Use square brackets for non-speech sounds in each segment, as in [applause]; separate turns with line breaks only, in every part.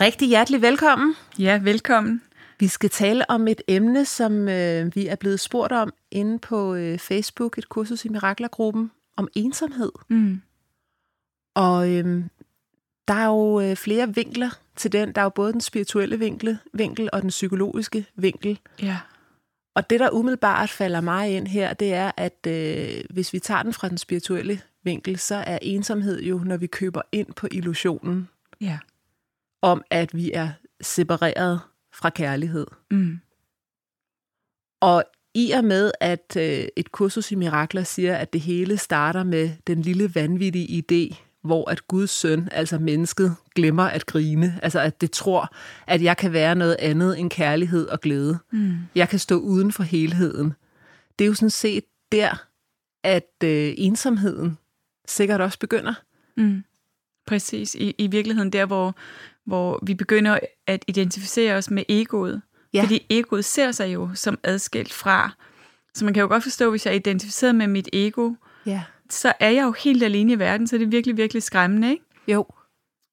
Rigtig hjertelig velkommen.
Ja, velkommen.
Vi skal tale om et emne, som øh, vi er blevet spurgt om inde på øh, Facebook, et kursus i miraklergruppen, om ensomhed.
Mm.
Og øh, der er jo øh, flere vinkler til den. Der er jo både den spirituelle vinkel, vinkel og den psykologiske vinkel.
Ja.
Og det, der umiddelbart falder mig ind her, det er, at øh, hvis vi tager den fra den spirituelle vinkel, så er ensomhed jo, når vi køber ind på illusionen
Ja.
Om, at vi er separeret fra kærlighed.
Mm.
Og i og med, at øh, et kursus i mirakler siger, at det hele starter med den lille vanvittige idé, hvor at Guds søn, altså mennesket, glemmer at grine. Altså at det tror, at jeg kan være noget andet end kærlighed og glæde.
Mm.
Jeg kan stå uden for helheden. Det er jo sådan set der, at øh, ensomheden sikkert også begynder.
Mm. Præcis. I, I virkeligheden der, hvor, hvor vi begynder at identificere os med egoet.
Ja.
Fordi egoet ser sig jo som adskilt fra. Så man kan jo godt forstå, hvis jeg er identificeret med mit ego,
Ja.
så er jeg jo helt alene i verden, så det er virkelig, virkelig skræmmende, ikke?
Jo.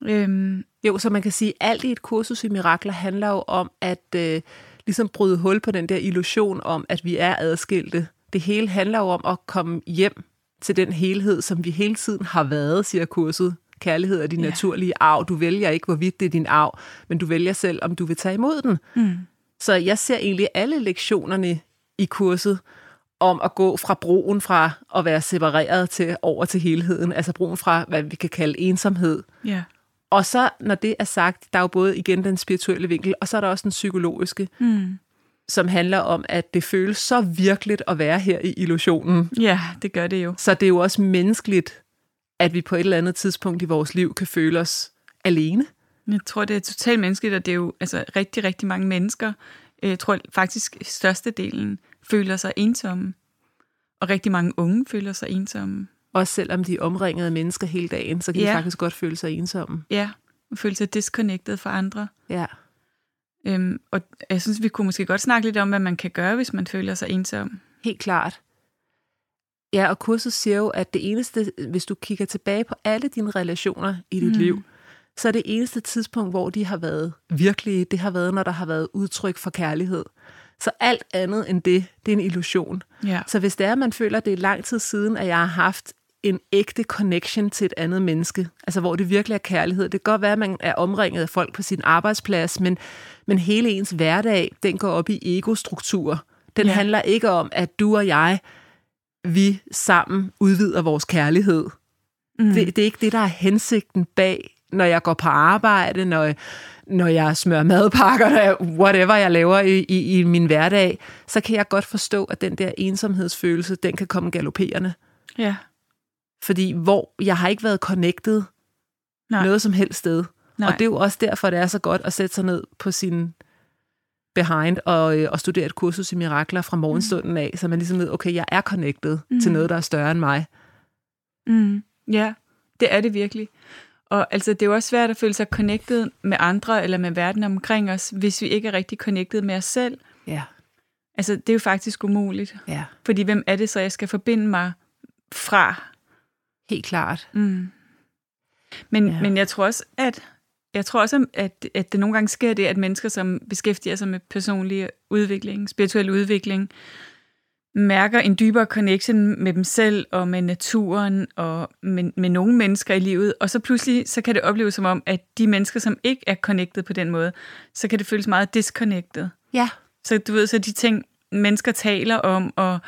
Øhm,
Jo, så man kan sige, at alt i et kursus i mirakler handler jo om at øh, ligesom bryde hul på den der illusion om, at vi er adskilte. Det hele handler jo om at komme hjem til den helhed, som vi hele tiden har været, siger kurset. Kærlighed er din
Ja.
naturlige arv. Du vælger ikke, hvorvidt det er din arv, men du vælger selv, om du vil tage imod den.
mm.
Så jeg ser egentlig alle lektionerne i kurset om at gå fra broen fra at være separeret til over til helheden, altså broen fra, hvad vi kan kalde ensomhed,
Ja.
og så, når det er sagt, der er jo både igen den spirituelle vinkel, og så er der også den psykologiske,
Mm.
som handler om, at det føles så virkeligt at være her i illusionen.
ja, det gør det jo.
Så det er jo også menneskeligt, at vi på et eller andet tidspunkt i vores liv kan føle os alene.
Jeg tror, det er totalt menneskeligt, og det er jo altså, rigtig, rigtig mange mennesker. Jeg tror faktisk, størstedelen føler sig ensomme. Og rigtig mange unge føler sig ensomme.
Også selvom de er omringede af mennesker hele dagen, så kan
Ja.
de faktisk godt føle sig ensomme.
Ja, og føle sig disconnected fra andre.
Ja.
Øhm, og jeg synes, vi kunne måske godt snakke lidt om, hvad man kan gøre, hvis man føler sig ensom.
Helt klart. Ja, og kurset siger jo, at det eneste, hvis du kigger tilbage på alle dine relationer i dit
Mm.
liv, så er det eneste tidspunkt, hvor de har været virkelige, det har været, når der har været udtryk for kærlighed. Så alt andet end det, det er en illusion.
Ja.
Så hvis det er, at man føler, at det er lang tid siden, at jeg har haft en ægte connection til et andet menneske, altså hvor det virkelig er kærlighed. Det kan godt være, at man er omringet af folk på sin arbejdsplads, men, men hele ens hverdag, den går op i egostruktur. Den
ja.
handler ikke om, at du og jeg, vi sammen udvider vores kærlighed.
Mm.
Det, det er ikke det, der er hensigten bag, når jeg går på arbejde, når, når jeg smører madpakker, når jeg, whatever jeg laver i, i, i min hverdag, så kan jeg godt forstå, at den der ensomhedsfølelse, den kan komme galopperende.
Ja.
Fordi hvor jeg har ikke været connected
Nej.
noget som helst sted.
Nej.
Og det er jo også derfor, det er så godt at sætte sig ned på sin behind og, øh, og studere et kursus i mirakler fra morgenstunden af, så man ligesom ved, okay, jeg er connected mm. til
Mm.
noget, der er større end mig.
Mm, ja, det er det virkelig. Og altså, det er jo også svært at føle sig connected med andre eller med verden omkring os, hvis vi ikke er rigtig connected med os selv.
Ja,
Altså, det er jo faktisk umuligt.
ja.
Fordi hvem er det så, jeg skal forbinde mig fra?
Helt klart.
Mm. Men,
ja.
men jeg tror også, at jeg tror også, at, at det nogle gange sker det, at mennesker, som beskæftiger sig med personlig udvikling, spirituel udvikling, mærker en dybere connection med dem selv og med naturen og med, med nogle mennesker i livet, og så pludselig så kan det opleves som om, at de mennesker, som ikke er connected på den måde, så kan det føles meget disconnected.
Ja.
Så du ved, så de ting, mennesker taler om, og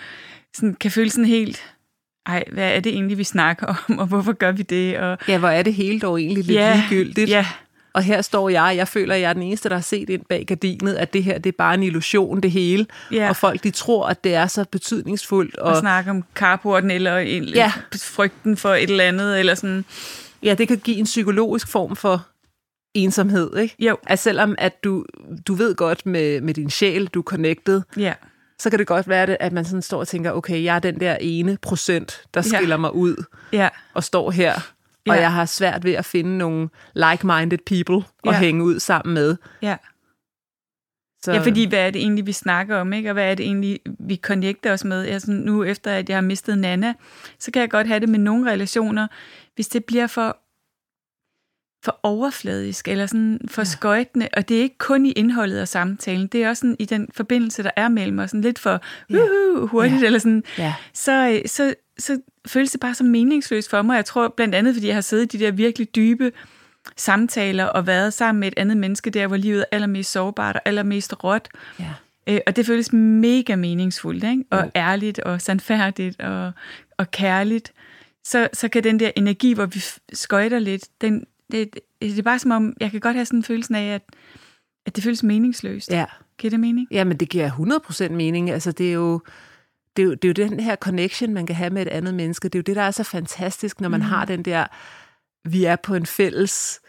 sådan, kan føle sådan helt, ej, hvad er det egentlig, vi snakker om, og hvorfor gør vi det? Og,
Ja, hvor er det hele dog egentlig lidt
ja,
ligegyldigt.
Ja,
Og her står jeg, jeg føler, at jeg er den eneste, der har set ind bag gardinet, at det her det er bare en illusion, det hele.
Ja.
Og folk de tror, at det er så betydningsfuldt.
og
Og,
snakke om carporten, eller
Ja.
frygten for et eller andet, eller sådan.
ja, det kan give en psykologisk form for ensomhed, ikke?
Jo,
At selvom at du, du ved godt med, med din sjæl, du er connected,
ja,
så kan det godt være, det, at man sådan står og tænker, okay, jeg er den der ene procent, der
Ja.
skiller mig ud
ja,
og står her, og
Ja.
jeg har svært ved at finde nogle like-minded people at
Ja.
hænge ud sammen med.
ja.
Så,
Ja, fordi hvad er det egentlig, vi snakker om, ikke? Og hvad er det egentlig, vi connecter os med? Altså, nu efter, at jeg har mistet Nana, så kan jeg godt have det med nogle relationer, hvis det bliver for for overfladisk, eller sådan for ja. skøjtende, og det er ikke kun i indholdet af samtalen, det er også sådan i den forbindelse, der er mellem os, sådan lidt for
Ja.
uhuh, hurtigt,
Ja.
eller sådan,
Ja.
så, øh, så, så føles det bare så meningsløst for mig. Jeg tror blandt andet, fordi jeg har siddet i de der virkelig dybe samtaler og været sammen med et andet menneske der, hvor livet er allermest sårbart og allermest råt.
Ja.
Øh, og det føles mega meningsfuldt, ikke? og
Jo.
ærligt og sandfærdigt og, og kærligt. Så, så kan den der energi, hvor vi skøjter lidt, den, det, det er bare som om, jeg kan godt have sådan en følelse af, at, at det føles meningsløst.
ja.
Giver det mening?
Ja, men det giver 100% mening. Altså, det er jo... Det er, jo, det er jo den her connection, man kan have med et andet menneske. Det er jo det, der er så fantastisk, når man mm. har den der, vi er på en fælles,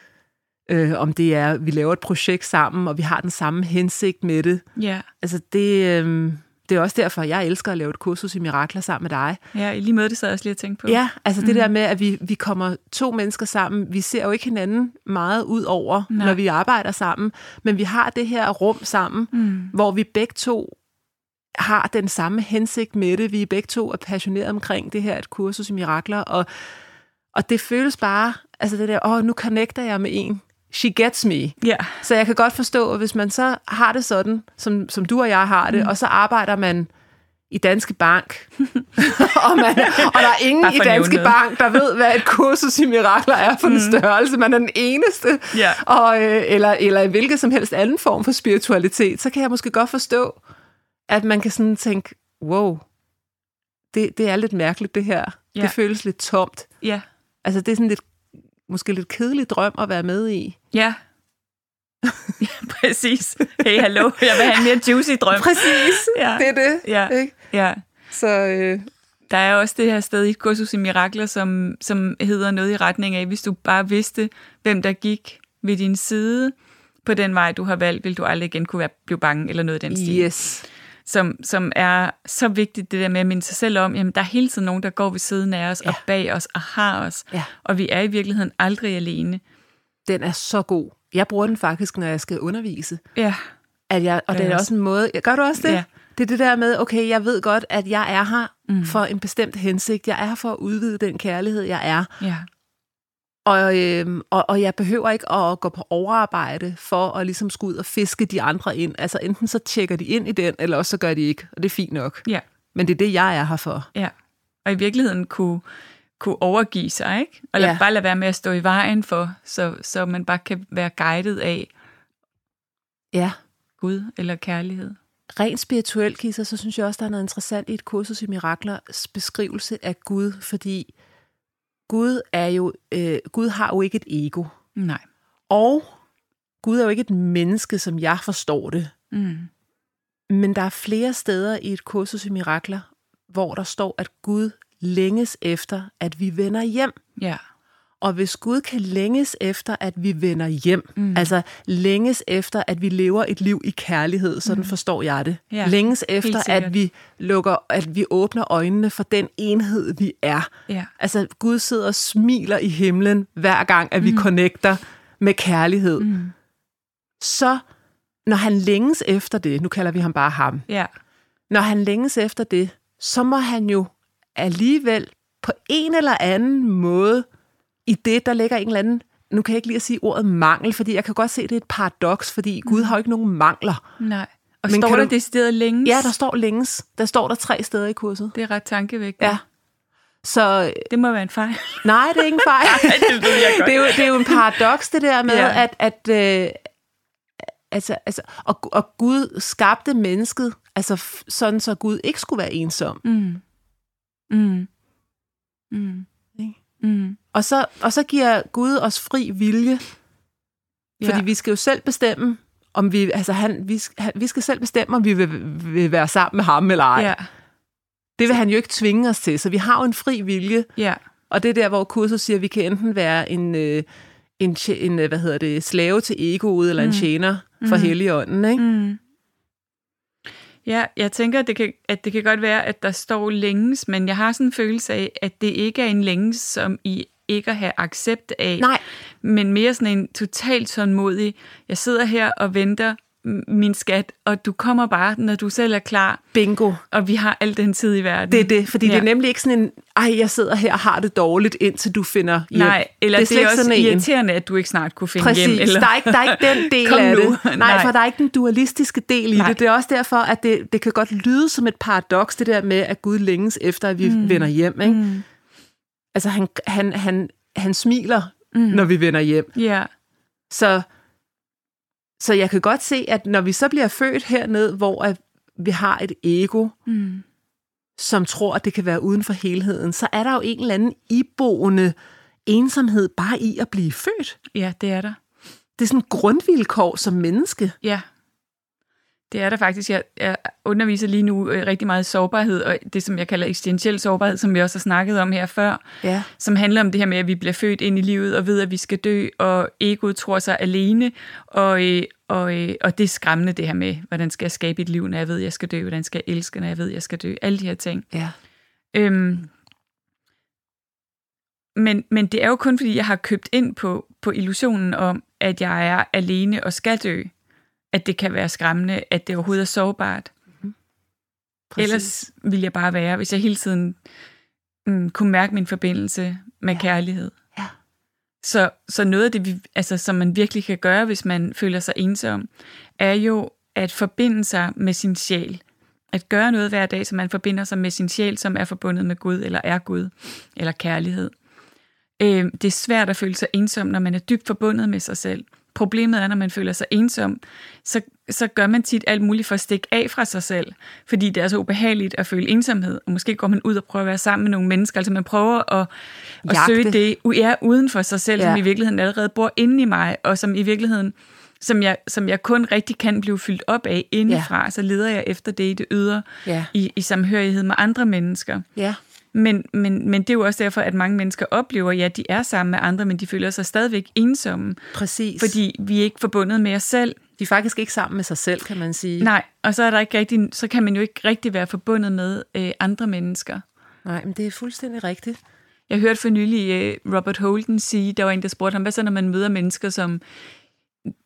øh, om det er, vi laver et projekt sammen, og vi har den samme hensigt med det.
Ja.
Altså, det, øh, det er også derfor, jeg elsker at lave et kursus i mirakler sammen med dig.
Ja, i lige måde det sad jeg også lige og tænkte på.
Ja, altså mm. det der med, at vi, vi kommer to mennesker sammen, vi ser jo ikke hinanden meget ud over,
Nej.
når vi arbejder sammen, men vi har det her rum sammen,
Mm.
hvor vi begge to har den samme hensigt med det. Vi er begge to er passionerede omkring det her, et kursus i mirakler, og, og det føles bare, altså det der, åh, nu connecter jeg med en. She gets me.
Ja.
Så jeg kan godt forstå, at hvis man så har det sådan, som, som du og jeg har det, mm. og så arbejder man i Danske Bank, [laughs] og, man, og der er ingen i Danske. Bank, der ved, hvad et kursus i mirakler er for en størrelse. Man er den eneste.
Ja.
Og, øh, eller, eller i hvilket som helst anden form for spiritualitet, så kan jeg måske godt forstå, at man kan sådan tænke, wow, det, det er lidt mærkeligt det her.
Ja.
Det føles lidt tomt.
Ja.
Altså det er sådan lidt, måske lidt kedelig drøm at være med i.
Ja. ja, præcis. Hey, hallo, jeg vil have en mere juicy drøm.
Præcis,
Ja.
det er det.
Ja.
Ikke?
Ja.
Så øh,
Der er også det her sted i kursus i mirakler, som, som hedder noget i retning af, hvis du bare vidste, hvem der gik ved din side på den vej, du har valgt, vil du aldrig igen kunne være, blive bange eller noget af den stil.
yes.
Som, som er så vigtigt, det der med at minde sig selv om, jamen der er hele tiden nogen, der går ved siden af os
Ja.
og bag os og har os.
Ja.
Og vi er i virkeligheden aldrig alene.
Den er så god. Jeg bruger den faktisk, når jeg skal undervise.
Ja,
At jeg, og det er også en måde... Gør du også det?
Ja.
Det er det der med, okay, jeg ved godt, at jeg er her mm. for en bestemt hensigt. Jeg er her for at udvide den kærlighed, jeg er.
ja,
Og, øhm, og, og jeg behøver ikke at gå på overarbejde for at ligesom skulle ud og fiske de andre ind. Altså enten så tjekker de ind i den, eller også så gør de ikke. Og det er fint nok.
ja,
Men det er det, jeg er her for.
ja. Og i virkeligheden kunne, kunne overgive sig, ikke? Og lad,
Ja.
bare lade være med at stå i vejen for, så, så man bare kan være guidet af
Ja.
Gud eller kærlighed.
Rent spirituelt, Kisser, så synes jeg også, der er noget interessant i et kursus i mirakler beskrivelse af Gud, fordi Gud er jo, øh, Gud har jo ikke et ego.
Nej.
Og Gud er jo ikke et menneske, som jeg forstår det.
Mm.
Men der er flere steder i et kursus i mirakler, hvor der står, at Gud længes efter, at vi vender hjem.
Ja.
Og hvis Gud kan længes efter, at vi vender hjem, mm. altså længes efter, at vi lever et liv i kærlighed, sådan mm. forstår jeg det.
Ja,
længes efter, at vi lukker, at vi åbner øjnene for den enhed, vi er.
Ja.
Altså Gud sidder og smiler i himlen, hver gang, at vi mm. connecter med kærlighed. Mm. Så når han længes efter det, nu kalder vi ham bare ham,
Ja.
når han længes efter det, så må han jo alligevel på en eller anden måde i det, der ligger en eller anden, nu kan jeg ikke lige at sige ordet mangel, fordi jeg kan godt se, det er et paradoks, fordi Gud har jo ikke nogen mangler.
Nej. Og
Men
står der
du-
decideret længes?
Ja, der står længes. Der står der tre steder i kurset.
Det er ret tankevækkende.
Ja. Så
Det må være en fejl.
nej, det er ikke en fejl. [laughs]
det ved jeg godt.
det, er jo, det er jo en paradoks, det der med,
Ja.
at, at øh, altså, altså, og, og Gud skabte mennesket Altså sådan, så Gud ikke skulle være ensom.
Mm. Mm. Mm. Mm.
Og så, og så giver Gud os fri vilje,
Ja.
fordi vi skal jo selv bestemme, om vi, altså han, vi, han, vi skal selv bestemme, om vi vil, vil være sammen med ham eller ej.
Ja.
Det vil han jo ikke tvinge os til, så vi har jo en fri vilje,
Ja.
og det er der, hvor kurset siger, at vi kan enten være en, øh, en, en øh, hvad hedder det, slave til egoet, eller en tjener for
Mm.
helligånden, ikke?
Mm. Ja, jeg tænker, at det, kan, at det kan godt være, at der står længes, men jeg har sådan en følelse af, at det ikke er en længes, som I ikke at have accept af,
Nej,
men mere sådan en totalt tålmodig, jeg sidder her og venter min skat, og du kommer bare, når du selv er klar,
bingo.
og vi har al den tid i verden.
Det er det, fordi ja. det er nemlig ikke sådan en, ej, jeg sidder her og har det dårligt, indtil du finder hjem.
Nej, eller det er, det er også
sådan en.
irriterende, at du ikke snart kunne finde
Præcis,
hjem. Eller...
der, er ikke, der er ikke den [laughs] del af det. [laughs] Nej,
Nej.
for der er ikke den dualistiske del i
Nej.
det. Det er også derfor, at det, det kan godt lyde som et paradoks, det der med, at Gud længes efter, at vi mm. vender hjem. Ikke?
Mm.
Altså, han, han, han, han smiler,
Mm.
når vi vender hjem.
Ja,
Så, så jeg kan godt se, at når vi så bliver født herned, hvor at vi har et ego,
mm.
som tror, at det kan være uden for helheden, så er der jo en eller anden iboende ensomhed bare i at blive født.
ja, det er der.
Det er sådan en grundvilkår som menneske.
Ja, det er der faktisk. Jeg, jeg underviser lige nu øh, rigtig meget sårbarhed, og det, som jeg kalder eksistentiel sårbarhed, som vi også har snakket om her før,
Ja.
som handler om det her med, at vi bliver født ind i livet og ved, at vi skal dø, og egoet tror sig alene, og, øh, og, øh, og det er skræmmende det her med, hvordan skal jeg skabe et liv, når jeg ved, at jeg skal dø, hvordan skal jeg elske, når jeg ved, at jeg skal dø, alle de her ting.
Ja.
Øhm, men, men det er jo kun, fordi jeg har købt ind på, på illusionen om, at jeg er alene og skal dø, at det kan være skræmmende, at det overhovedet er sårbart.
Præcis.
Ellers ville jeg bare være, hvis jeg hele tiden mm, kunne mærke min forbindelse med ja. kærlighed.
Ja.
Så, så noget af det, vi, altså, som man virkelig kan gøre, hvis man føler sig ensom, er jo at forbinde sig med sin sjæl. At gøre noget hver dag, så man forbinder sig med sin sjæl, som er forbundet med Gud, eller er Gud, eller kærlighed. Øh, det er svært at føle sig ensom, når man er dybt forbundet med sig selv. Problemet er, når man føler sig ensom, så, så gør man tit alt muligt for at stikke af fra sig selv, fordi det er så ubehageligt at føle ensomhed, og måske går man ud og prøver at være sammen med nogle mennesker, altså man prøver at, at
Jagte.
søge det ja, uden for sig selv, ja. som i virkeligheden allerede bor inde i mig, og som i virkeligheden, som jeg, som jeg kun rigtig kan blive fyldt op af indefra, ja. så leder jeg efter det i det ydre,
Ja.
i, i samhørighed med andre mennesker.
Ja.
Men, men, men det er jo også derfor, at mange mennesker oplever, ja, de er sammen med andre, men de føler sig stadigvæk ensomme,
Præcis.
fordi vi er ikke forbundet med os selv.
de er faktisk ikke sammen med sig selv, kan man sige.
Nej, og så, er der ikke rigtig, så kan man jo ikke rigtig være forbundet med øh, andre mennesker.
Nej, men det er fuldstændig rigtigt.
Jeg hørte for nylig øh, Robert Holden sige, der var en, der spurgte ham, hvad så når man møder mennesker, som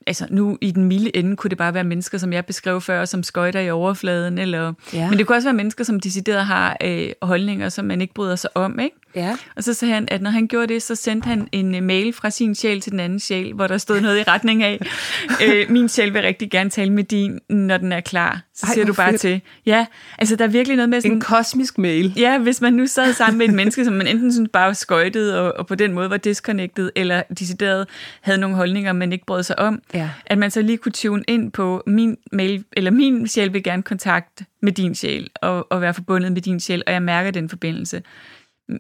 altså nu i den milde ende kunne det bare være mennesker, som jeg beskrev før, som skøjter i overfladen, eller,
Ja.
men det kunne også være mennesker, som decideret har øh, holdninger, som man ikke bryder sig om, ikke?
Ja.
Og så sagde han, at når han gjorde det, så sendte han en øh, mail fra sin sjæl til den anden sjæl, hvor der stod noget i retning af, [laughs] øh, min sjæl vil rigtig gerne tale med din, når den er klar. Så
Ej,
siger du bare
fedt.
til. Ja, altså der er virkelig noget med sådan...
En kosmisk mail.
Ja, hvis man nu sad sammen med et menneske, som man enten synes bare var skøjtet, og, og på den måde var disconnected, eller decideret havde nogle holdninger, man ikke brød sig om,
Ja.
at man så lige kunne tune ind på min mail, eller min sjæl vil gerne kontakt med din sjæl, og, og være forbundet med din sjæl, og jeg mærker den forbindelse.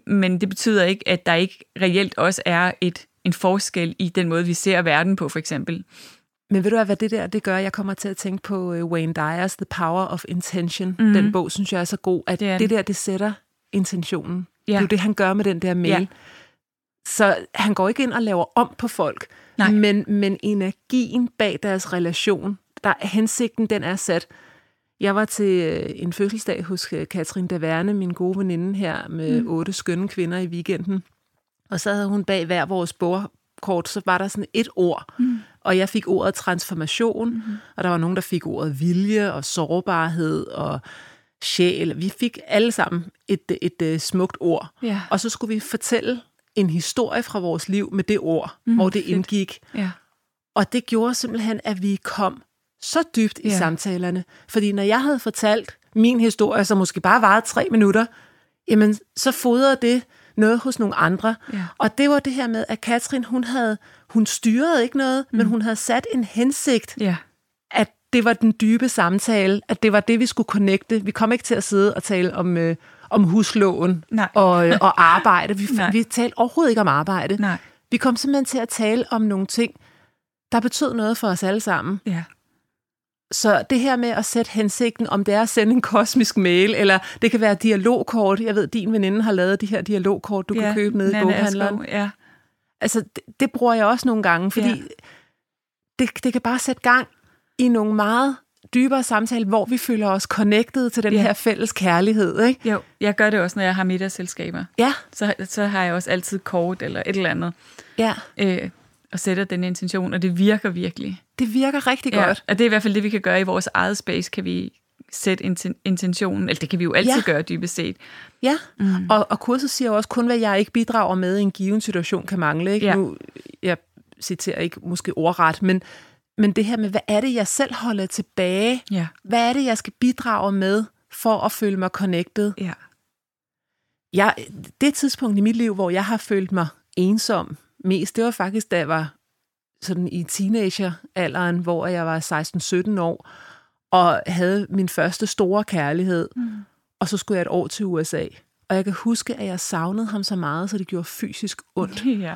Men det betyder ikke, at der ikke reelt også er et, en forskel i den måde, vi ser verden på, for eksempel.
Men ved du hvad, det der det gør? Jeg kommer til at tænke på uh, Wayne Dyers The Power of Intention. Mm. Den bog synes jeg er så god, at
Det
det,
er
der, det sætter intentionen.
Ja.
Det er jo det, han gør med den der mail.
Ja.
Så han går ikke ind og laver om på folk,
Nej.
men, men energien bag deres relation, der hensigten, den er sat. Jeg var til øh, en fødselsdag hos øh, Katrin Daverne, min gode veninde her, med mm. otte skønne kvinder i weekenden. Og så havde hun bag hver vores bordkort, så var der sådan et ord. Mm. Og jeg fik ordet transformation, mm. og der var nogen, der fik ordet vilje og sårbarhed og sjæl. Vi fik alle sammen et, et, et, et smukt ord.
Ja.
Og så skulle vi fortælle en historie fra vores liv med det ord, mm, hvor det
fedt.
indgik.
Ja.
Og det gjorde simpelthen, at vi kom så dybt i
Ja.
samtalerne. Fordi når jeg havde fortalt min historie, som måske bare varede tre minutter, jamen så fodrede det noget hos nogle andre.
Ja.
Og det var det her med, at Katrin, hun havde, hun styrede ikke noget, mm. men hun havde sat en hensigt,
Ja.
at det var den dybe samtale, at det var det, vi skulle connecte. Vi kom ikke til at sidde og tale om, øh, om husloven
Nej.
og, øh, og arbejde. Vi,
Nej.
vi talte overhovedet ikke om arbejde.
Nej.
Vi kom simpelthen til at tale om nogle ting, der betød noget for os alle sammen.
Ja.
Så det her med at sætte hensigten, om det er at sende en kosmisk mail, eller det kan være dialogkort. Jeg ved, din veninde har lavet de her dialogkort, du
ja.
kan købe nede i boghandleren.
Ja.
Altså, det, det bruger jeg også nogle gange, fordi
Ja.
det, det kan bare sætte gang i nogle meget dybere samtaler, hvor vi føler os connected til den
Ja.
her fælles kærlighed, ikke?
Jo, jeg gør det også, når jeg har middagsselskaber.
Ja,
Så, så har jeg også altid kort eller et eller andet,
ja.
øh, og sætter den intention, og det virker virkelig.
Det virker rigtig
Ja,
godt.
og det er i hvert fald det, vi kan gøre i vores eget space, kan vi sætte inten- intentionen, eller det kan vi jo altid
Ja.
gøre dybest set.
Ja, mm. og, og kurset siger også, kun hvad jeg ikke bidrager med i en given situation kan mangle. Ikke?
Ja.
Nu, jeg citerer ikke måske ordret, men, men det her med, hvad er det, jeg selv holder tilbage?
Ja.
Hvad er det, jeg skal bidrage med for at føle mig connected?
Ja.
Jeg, det tidspunkt i mit liv, hvor jeg har følt mig ensom mest, det var faktisk, da jeg var sådan i teenageralderen, hvor jeg var 16-17 år, og havde min første store kærlighed, mm. og så skulle jeg et år til USA. Og jeg kan huske, at jeg savnede ham så meget, så det gjorde fysisk ondt. [laughs]
ja.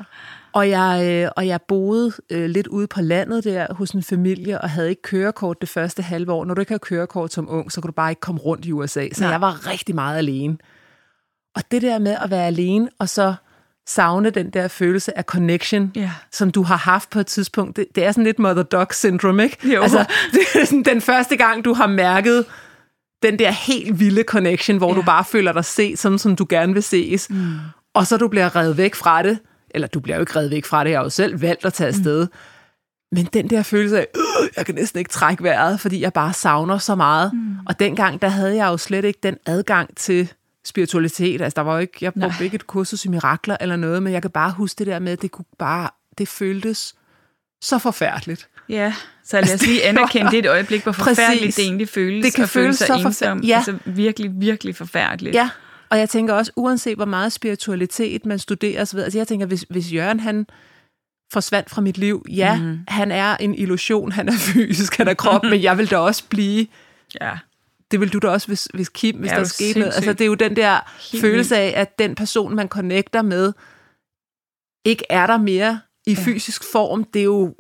Og jeg, øh, og jeg boede øh, lidt ude på landet der hos en familie, og havde ikke kørekort det første halve år. Når du ikke har kørekort som ung, så kan du bare ikke komme rundt i USA. Så
Nej.
Jeg var rigtig meget alene. Og det der med at være alene, og så savne den der følelse af connection,
Ja.
som du har haft på et tidspunkt, det, det er sådan lidt mother dog syndrome, ikke?
Jo.
Altså, [laughs] det er sådan den første gang, du har mærket den der helt vilde connection, hvor
ja.
du bare føler dig set, sådan som du gerne vil ses. Mm. Og så du bliver revet væk fra det, eller du bliver jo ikke revet væk fra det, jeg har jo selv valgt at tage afsted. Mm. Men den der følelse af, øh, jeg kan næsten ikke trække vejret, fordi jeg bare savner så meget. Mm. Og dengang, der havde jeg jo slet ikke den adgang til spiritualitet. Altså, der var jo ikke, jeg brugte
Nej.
ikke et kursus i mirakler eller noget, men jeg kan bare huske det der med, at det kunne bare, det føltes så forfærdeligt.
Ja, så lad os lige anerkende det et øjeblik, hvor
Præcis.
forfærdeligt det egentlig føles
Det kan
at føle
føles
sig
så
ensom.
Ja.
Altså virkelig, virkelig forfærdeligt.
Ja, og jeg tænker også, uanset hvor meget spiritualitet man studerer osv., altså jeg tænker, hvis, hvis Jørgen han forsvandt fra mit liv, ja, mm. han er en illusion, han er fysisk, han er krop, [laughs] men jeg vil da også blive,
ja.
det vil du da også, hvis, hvis Kim, hvis
Ja,
der
er
skete noget. Altså det er jo den der
Helt
følelse af, at den person, man connecter med, ikke er der mere i
Ja.
fysisk form. Det er jo,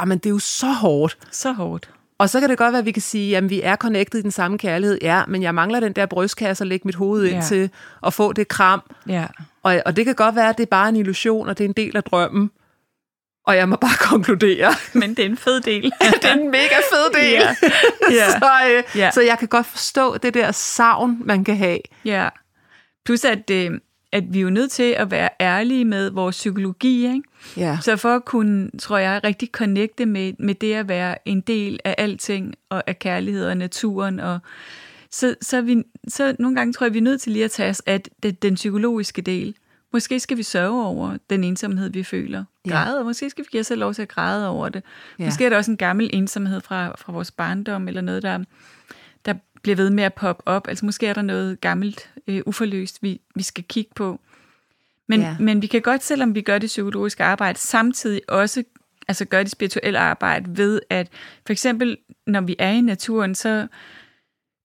jamen, det er jo så hårdt.
Så hårdt.
Og så kan det godt være, at vi kan sige, at vi er connected i den samme kærlighed. Ja, men jeg mangler den der brystkasse at lægge mit hoved ind
Ja.
til at få det kram.
Ja.
Og, og det kan godt være, at det er bare en illusion, og det er en del af drømmen. Og jeg må bare [laughs] konkludere,
Men det er en fed del. [laughs]
det er en mega fed del.
Ja. [laughs] Ja.
så, øh,
Ja.
så jeg kan godt forstå det der savn, man kan have.
Ja. Plus at, øh, at vi er jo nødt til at være ærlige med vores psykologi, ikke?
Ja.
Så for at kunne, tror jeg, rigtig connecte med, med det at være en del af alting, og af kærlighed og naturen, og så, så, vi, så nogle gange tror jeg, vi er nødt til lige at tage os af det, den psykologiske del. Måske skal vi sørge over den ensomhed, vi føler.
Ja.
Græde, og måske skal vi give os selv lov til at græde over det.
Ja.
Måske er der også en gammel ensomhed fra, fra vores barndom, eller noget, der bliver ved med at poppe op. Altså måske er der noget gammelt, øh, uforløst, vi, vi skal kigge på. Men,
Ja.
men vi kan godt, selvom vi gør det psykologiske arbejde, samtidig også altså gøre det spirituelle arbejde ved, at for eksempel, når vi er i naturen, så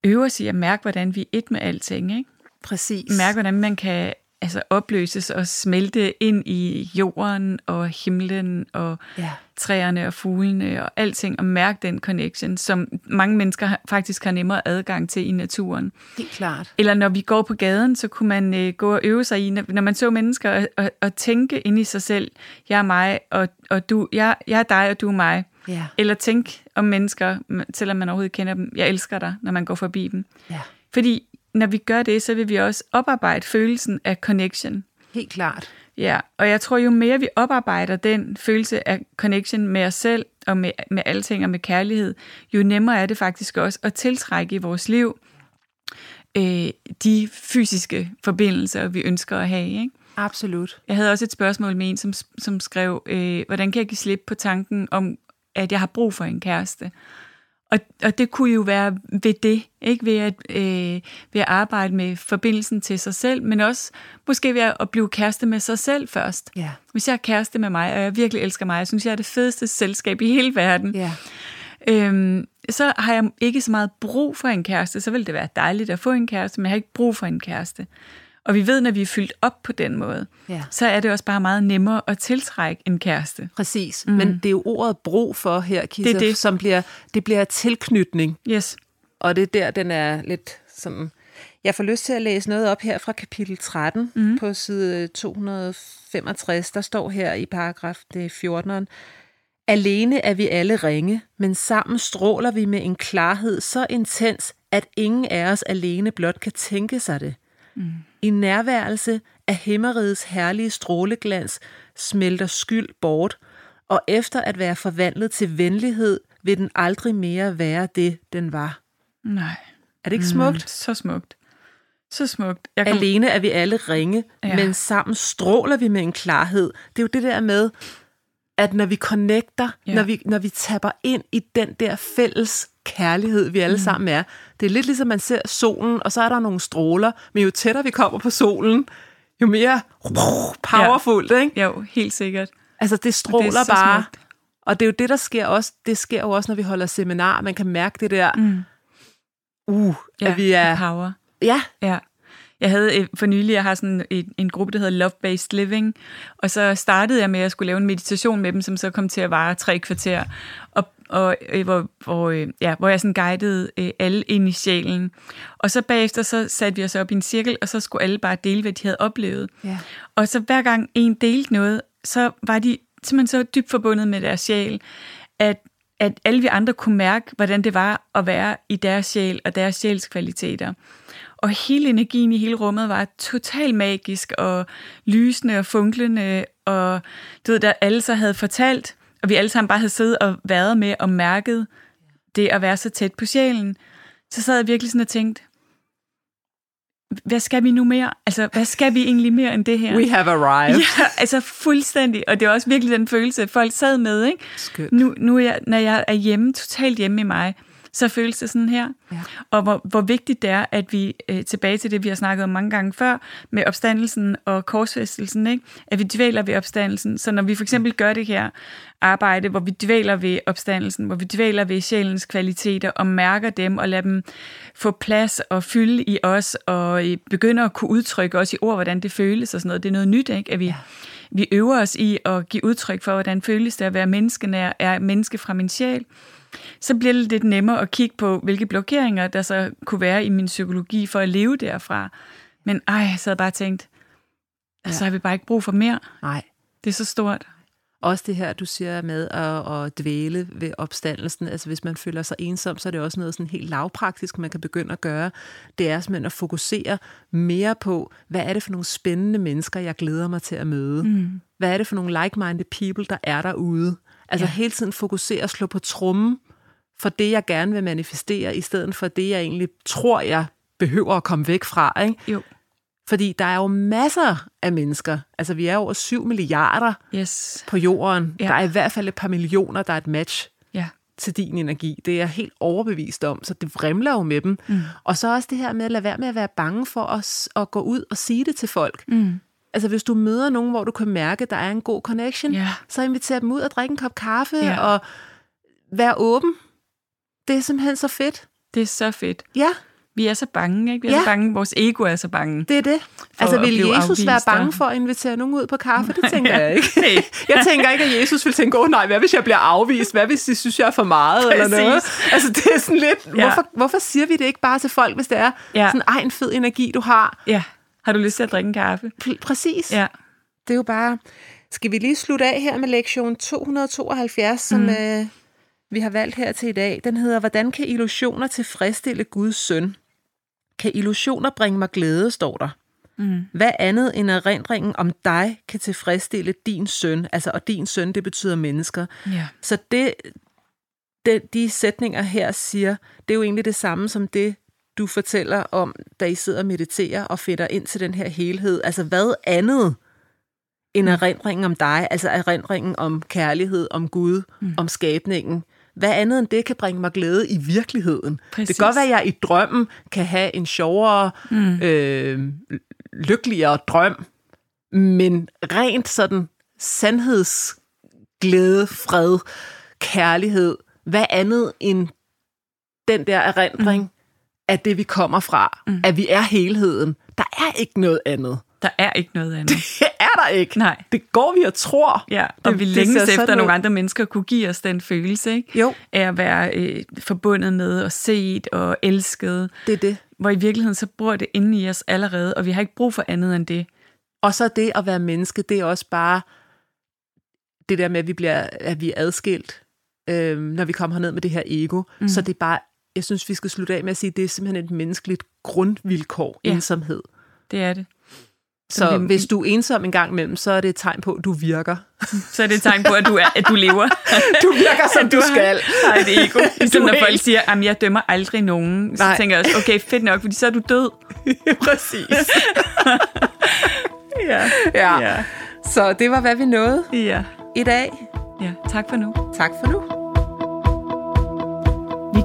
øver sig at mærke, hvordan vi er et med alting. Ikke?
Præcis.
Mærke, hvordan man kan altså, opløses og smelte ind i jorden og himlen og
Ja.
træerne og fuglene og alting, og mærke den connection, som mange mennesker faktisk har nemmere adgang til i naturen.
Helt klart.
Eller når vi går på gaden, så kunne man øh, gå og øve sig i, når, man så mennesker, og, og, og tænke ind i sig selv, jeg er mig, og, og du, jeg, jeg er dig, og du er mig.
Ja.
Eller tænk om mennesker, selvom man overhovedet kender dem, jeg elsker dig, når man går forbi dem.
ja.
Fordi når vi gør det, så vil vi også oparbejde følelsen af connection.
Helt klart.
Ja, og jeg tror, jo mere vi oparbejder den følelse af connection med os selv, og med, med alting og med kærlighed, jo nemmere er det faktisk også at tiltrække i vores liv øh, de fysiske forbindelser, vi ønsker at have. Ikke?
Absolut.
Jeg havde også et spørgsmål med en, som, som skrev, øh, hvordan kan jeg give slip på tanken om, at jeg har brug for en kæreste? Og, og det kunne jo være ved det, ikke ved at, øh, ved at arbejde med forbindelsen til sig selv, men også måske ved at blive kæreste med sig selv først.
Ja.
Hvis jeg er kæreste med mig, og jeg virkelig elsker mig, jeg synes, jeg er det fedeste selskab i hele verden,
Ja.
øhm, så har jeg ikke så meget brug for en kæreste. Så vil det være dejligt at få en kæreste, men jeg har ikke brug for en kæreste. Og vi ved, når vi er fyldt op på den måde,
Ja.
så er det også bare meget nemmere at tiltrække en kæreste.
Præcis. Mm. Men det er jo ordet brug for her, Kisa,
Det er det.
som bliver, det bliver tilknytning.
Yes.
Og det er der, den er lidt sådan... Jeg får lyst til at læse noget op her fra kapitel 13 mm. på side 265. Der står her i paragraf det er 14. Alene er vi alle ringe, men sammen stråler vi med en klarhed så intens, at ingen af os alene blot kan tænke sig det. Mm. I nærværelse af himmerigets herlige stråleglans smelter skyld bort, og efter at være forvandlet til venlighed, vil den aldrig mere være det, den var.
Nej.
Er det ikke smukt?
Mm, så smukt. Så smukt. Jeg kom,
Alene er vi alle ringe, ja. Men sammen stråler vi med en klarhed. Det er jo det der med, at når vi connecter. Ja. når, vi, når vi tapper ind i den der fælles kærlighed, vi alle mm. sammen er. Det er lidt ligesom, man ser solen, og så er der nogle stråler, men jo tættere vi kommer på solen, jo mere powerfult, ja. ikke?
jo, helt sikkert.
Altså, det stråler
det er så
bare.
smukt.
Og det er jo det, der sker også. Det sker jo også, når vi holder seminar. Man kan mærke det der,
Mm.
uh,
Ja,
at vi er...
power.
Ja,
Ja. Jeg havde øh, for nylig, jeg har sådan en, en gruppe, der hedder Love Based Living, og så startede jeg med at skulle lave en meditation med dem, som så kom til at vare tre kvarter, og, og øh, hvor, hvor, øh, ja, hvor jeg sådan guidede øh, alle ind i sjælen. Og så bagefter, så satte vi os op i en cirkel, og så skulle alle bare dele, hvad de havde oplevet.
Ja.
Og så hver gang en delte noget, så var de simpelthen så dybt forbundet med deres sjæl, at, at alle vi andre kunne mærke, hvordan det var at være i deres sjæl og deres sjælskvaliteter. Og hele energien i hele rummet var totalt magisk og lysende og funklende, og du ved, der alle så havde fortalt, og vi alle sammen bare havde siddet og været med og mærket det at være så tæt på sjælen, så sad jeg virkelig sådan og tænkte, hvad skal vi nu mere? Altså, hvad skal vi egentlig mere end det her?
we have arrived. [laughs]
Ja, altså fuldstændig. Og det er også virkelig den følelse, folk sad med, ikke?
Skønt.
Nu, nu er jeg, når jeg er hjemme, totalt hjemme i mig, så føles det sådan her.
Ja.
Og hvor, hvor vigtigt det er, at vi, øh, tilbage til det, vi har snakket om mange gange før, med opstandelsen og korsfæstelsen, ikke? at vi dvæler ved opstandelsen. Så når vi for eksempel gør det her arbejde, hvor vi dvæler ved opstandelsen, hvor vi dvæler ved sjælens kvaliteter og mærker dem og lader dem få plads og fylde i os og øh, begynder at kunne udtrykke os i ord, hvordan det føles og sådan noget. Det er noget nyt, ikke? at vi, ja. vi øver os i at give udtryk for, hvordan føles det at være menneskenær, er menneske fra min sjæl så bliver det lidt nemmere at kigge på, hvilke blokeringer der så kunne være i min psykologi for at leve derfra. Men ej, så havde jeg bare tænkt, ja. så har vi bare ikke brug for mere.
Nej.
Det er så stort.
Også det her, du siger med at, at dvæle ved opstandelsen. Altså hvis man føler sig ensom, så er det også noget sådan helt lavpraktisk, man kan begynde at gøre. Det er simpelthen at fokusere mere på, hvad er det for nogle spændende mennesker, jeg glæder mig til at møde? Mm. Hvad er det for nogle like-minded people, der er derude? Altså ja. hele tiden fokusere og slå på trummen for det, jeg gerne vil manifestere, i stedet for det, jeg egentlig tror, jeg behøver at komme væk fra. Ikke?
Jo.
Fordi der er jo masser af mennesker. Altså vi er over 7 milliarder
Yes.
på jorden. Ja. Der er i hvert fald et par millioner, der er et match
Ja.
til din energi. Det er jeg helt overbevist om, så det vrimler jo med dem. Mm. Og så også det her med at lade være med at være bange for at, at gå ud og sige det til folk.
Mm.
Altså hvis du møder nogen, hvor du kan mærke, at der er en god connection,
Ja.
så inviter dem ud og drikke en kop kaffe
Ja.
og være åben. Det er simpelthen så fedt.
Det er så fedt.
Ja,
Vi er så bange, ikke? Vi er
Ja.
så bange. Vores ego er så bange.
det er det. Altså vil Jesus
afvist
være bange for at invitere nogen ud på kaffe? Det tænker jeg ikke.
Nej. [laughs]
Jeg tænker ikke, at Jesus vil tænke, åh oh, nej, hvad hvis jeg bliver afvist? Hvad hvis de synes, jeg er for meget? Eller
Præcis.
noget? Altså det er sådan lidt,
Ja.
hvorfor, hvorfor siger vi det ikke bare til folk, hvis det er
Ja.
sådan, ej, en fed energi, du har?
Ja. Har du lyst til at drikke en kaffe?
P- præcis.
Ja.
Det er jo bare... Skal vi lige slutte af her med lektion 272, som mm. øh, vi har valgt her til i dag? Den hedder, hvordan kan illusioner tilfredsstille Guds søn? Kan illusioner bringe mig glæde, står der. Mm. Hvad andet end erindringen om dig kan tilfredsstille din søn? Altså, og din søn, det betyder mennesker.
Ja.
Så det, det, de sætninger her siger, det er jo egentlig det samme som det, du fortæller om, da I sidder og mediterer og fætter ind til den her helhed. Altså, hvad andet end erindringen om dig? Altså, erindringen om kærlighed, om Gud, mm. om skabningen. Hvad andet end det kan bringe mig glæde i virkeligheden?
Præcis.
Det kan godt være, at jeg i drømmen kan have en sjovere, mm. øh, lykkeligere drøm, men rent sådan sandhedsglæde, fred, kærlighed, hvad andet end den der erindring mm. Af det, vi kommer fra, mm. at vi er helheden. Der er ikke noget andet.
Der er ikke noget andet. [laughs]
Det er der ikke.
Nej.
Det går vi og tror.
Ja, og vi længes efter, at nogle andre mennesker kunne give os den følelse, ikke?
Jo.
Af at være øh, forbundet med og set og elsket.
Det er det.
Hvor i virkeligheden så bor det inde i os allerede, og vi har ikke brug for andet end det.
Og så det at være menneske, det er også bare det der med, at vi, bliver, at vi er adskilt, øh, når vi kommer herned med det her ego. Mm. Så det er bare, jeg synes, vi skal slutte af med at sige, at det er simpelthen et menneskeligt grundvilkår,
Ja.
ensomhed.
Det er det.
Så
det-
hvis du er ensom en gang imellem, så er det et tegn på, at du virker. [laughs]
Så er det et tegn på, at du, er, at du lever. [laughs]
Du virker, som du
har-
skal.
Har et ego. [laughs] Ligesom
Du er
når folk siger, at jeg dømmer aldrig nogen. Så
Nej.
tænker jeg også, okay, fedt nok, fordi så er du død.
Præcis.
Ja.
Ja.
Ja.
Så det var, hvad vi nåede
Ja.
i dag.
ja. Tak for nu.
Tak for nu.